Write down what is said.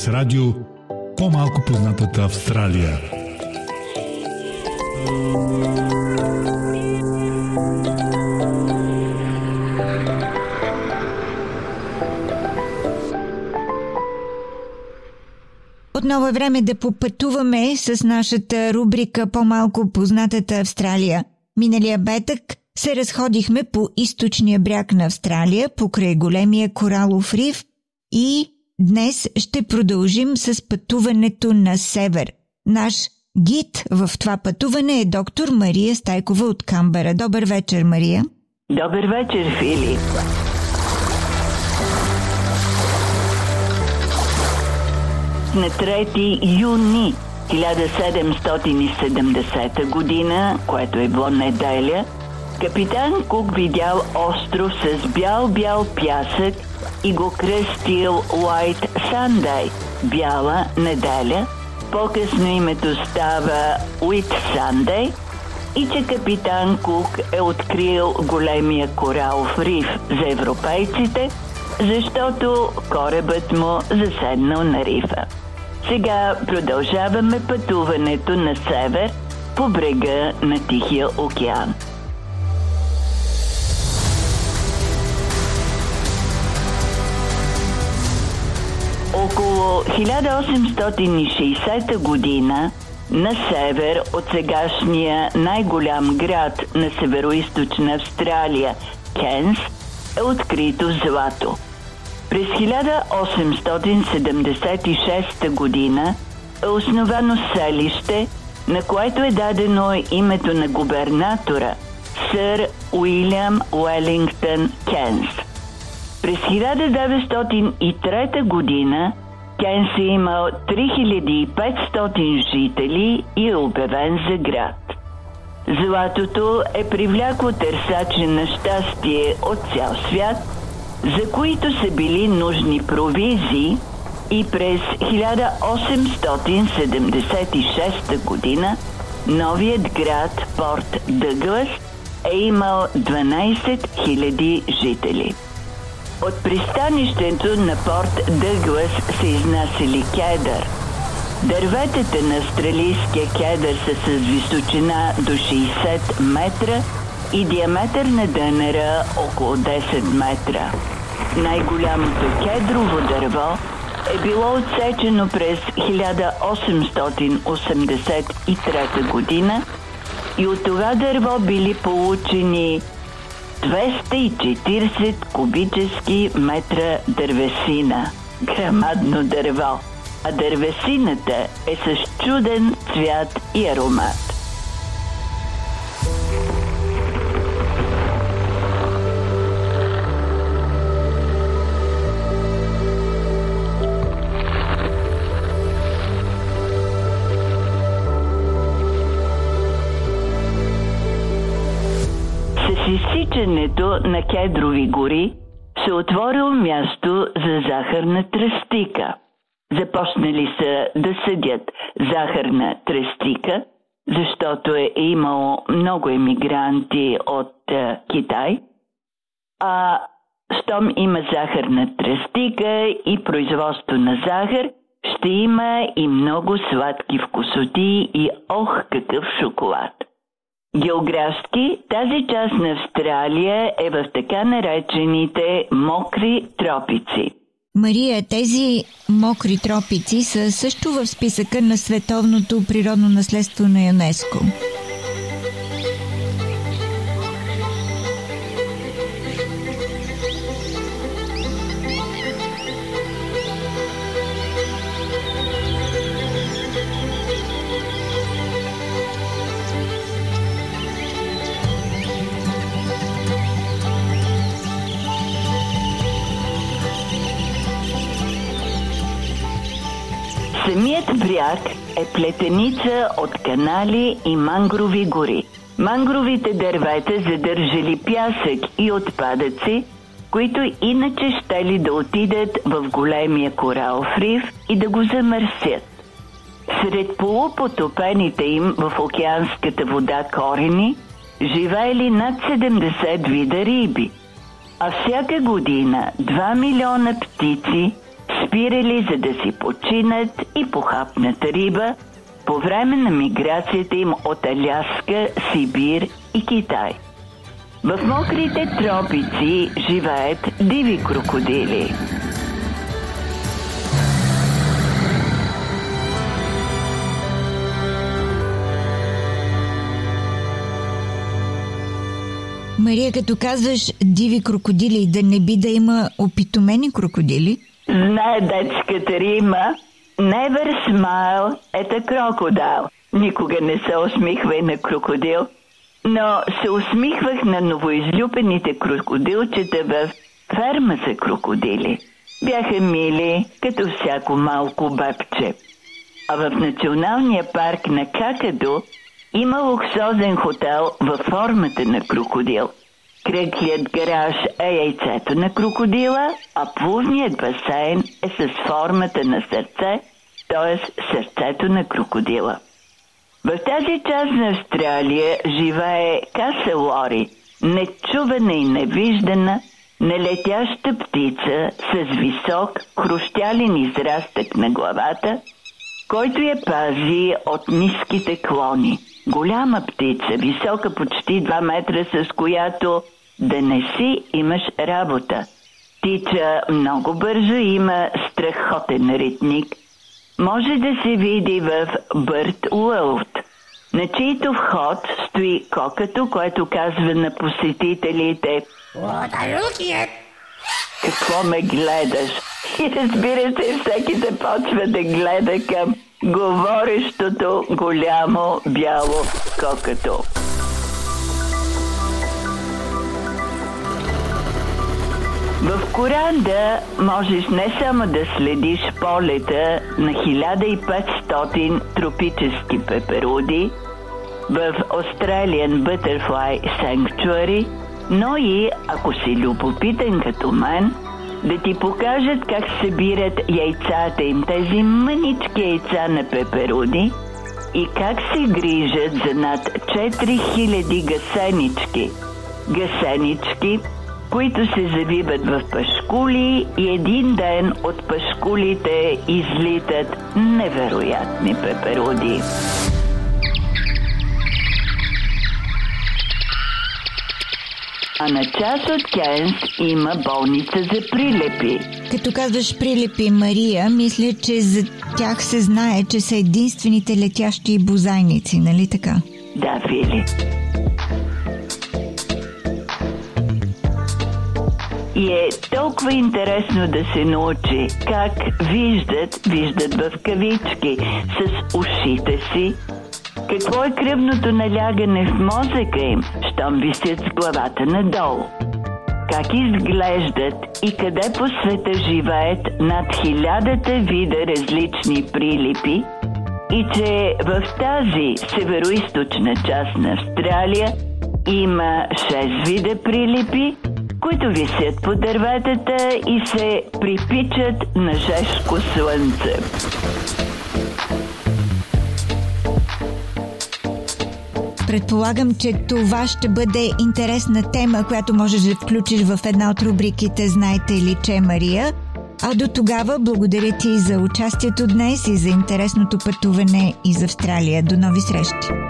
SBS Радио По-малко познатата Австралия. Отново е време да попътуваме с нашата рубрика По-малко познатата Австралия. Миналия бетък се разходихме по източния бряг на Австралия, покрай големия коралов риф и днес ще продължим с пътуването на север. Наш гид в това пътуване е доктор Мария Стайкова от Камбера. Добър вечер, Мария. Добър вечер, Филип. На 3 юни 1770 година, което е било неделя, капитан Кук видял остров с бял-бял пясък и го кръстил White Sunday – бяла неделя. По-късно името става Whit Sunday и че капитан Кук е открил големия коралов риф за европейците, защото корабът му заседнал на рифа. Сега продължаваме пътуването на север по брега на Тихия океан. Около 1860 година на север от сегашния най-голям град на северо Австралия, Кенс, е открито злато. През 1876 година е основано селище, на което е дадено името на губернатора сър Уилям Уелингтън Кенс – през 1903 година Кенс е имал 3500 жители и е обявен за град. Златото е привлякло търсачи на щастие от цял свят, за които са били нужни провизии и през 1876 година новият град Порт Дъглас е имал 12 000 жители. От пристанището на Порт Дъглас са изнасяли кедър. Дърветата на австралийския кедър са с височина до 60 метра и диаметър на дънера около 10 метра. Най-голямото кедрово дърво е било отсечено през 1883 година и от това дърво били получени 240 кубически метра дървесина. Грамадно дърво. А дървесината е с чуден цвят и аромат. Изсичането на кедрови гори се отворило място за захарна тръстика. Започнали са да съдят захарна тръстика, защото е имало много емигранти от е, Китай. А щом има захарна тръстика и производство на захар, ще има и много сладки вкусоти и ох какъв шоколад. Географски тази част на Австралия е в така наречените мокри тропици. Мария, тези мокри тропици са също в списъка на Световното природно наследство на ЮНЕСКО. Самият бряг е плетеница от канали и мангрови гори. Мангровите дървета задържали пясък и отпадъци, които иначе щели да отидат в големия корал риф и да го замърсят. Сред полупотопените им в океанската вода корени живеели над 70 вида риби, а всяка година 2 милиона птици спирали за да си починат и похапнат риба по време на миграцията им от Аляска, Сибир и Китай. В мокрите тропици живеят диви крокодили. Мария, като казваш диви крокодили, да не би да има опитомени крокодили? Знае детската Рима, never smile at a crocodile. Никога не се усмихвай на крокодил, но се усмихвах на новоизлюпените крокодилчета в ферма за крокодили. Бяха мили, като всяко малко бабче. А в националния парк на Какадо има луксозен хотел във формата на крокодил. Кръглият гараж е яйцето на крокодила, а плувният басейн е с формата на сърце, т.е. сърцето на крокодила. В тази част на Австралия живее Каса Лори, нечувана и невиждана, нелетяща птица с висок, хрущялен израстък на главата, който я пази от ниските клони – голяма птица, висока почти 2 метра, с която да не си имаш работа. Птица много бързо има страхотен ритник. Може да се види в Бърт Уълт, на чийто вход стои кокато, което казва на посетителите What are you looking at? Какво ме гледаш? И разбира се, всеки да почва да гледа към говорещото голямо бяло кокато. В Коранда можеш не само да следиш полета на 1500 тропически пеперуди в Australian Butterfly Sanctuary, но и, ако си любопитен като мен, да ти покажат как събират яйцата им, тези мънички яйца на пеперуди и как се грижат за над 4000 гасенички. Гасенички, които се завиват в пашкули и един ден от пашкулите излитат невероятни пеперуди. А на част от Кенс има болница за прилепи. Като казваш прилепи Мария, мисля, че за тях се знае, че са единствените летящи бозайници, нали така? Да, Фили. И е толкова интересно да се научи как виждат, виждат в кавички, с ушите си, какво е кръвното налягане в мозъка им, щом висят с главата надолу? Как изглеждат и къде по света живеят над хилядата вида различни прилипи и че в тази североизточна част на Австралия има 6 вида прилипи, които висят по дърветата и се припичат на жешко слънце. Предполагам, че това ще бъде интересна тема, която можеш да включиш в една от рубриките Знаете ли, че Мария? А до тогава благодаря ти за участието днес и за интересното пътуване из Австралия. До нови срещи!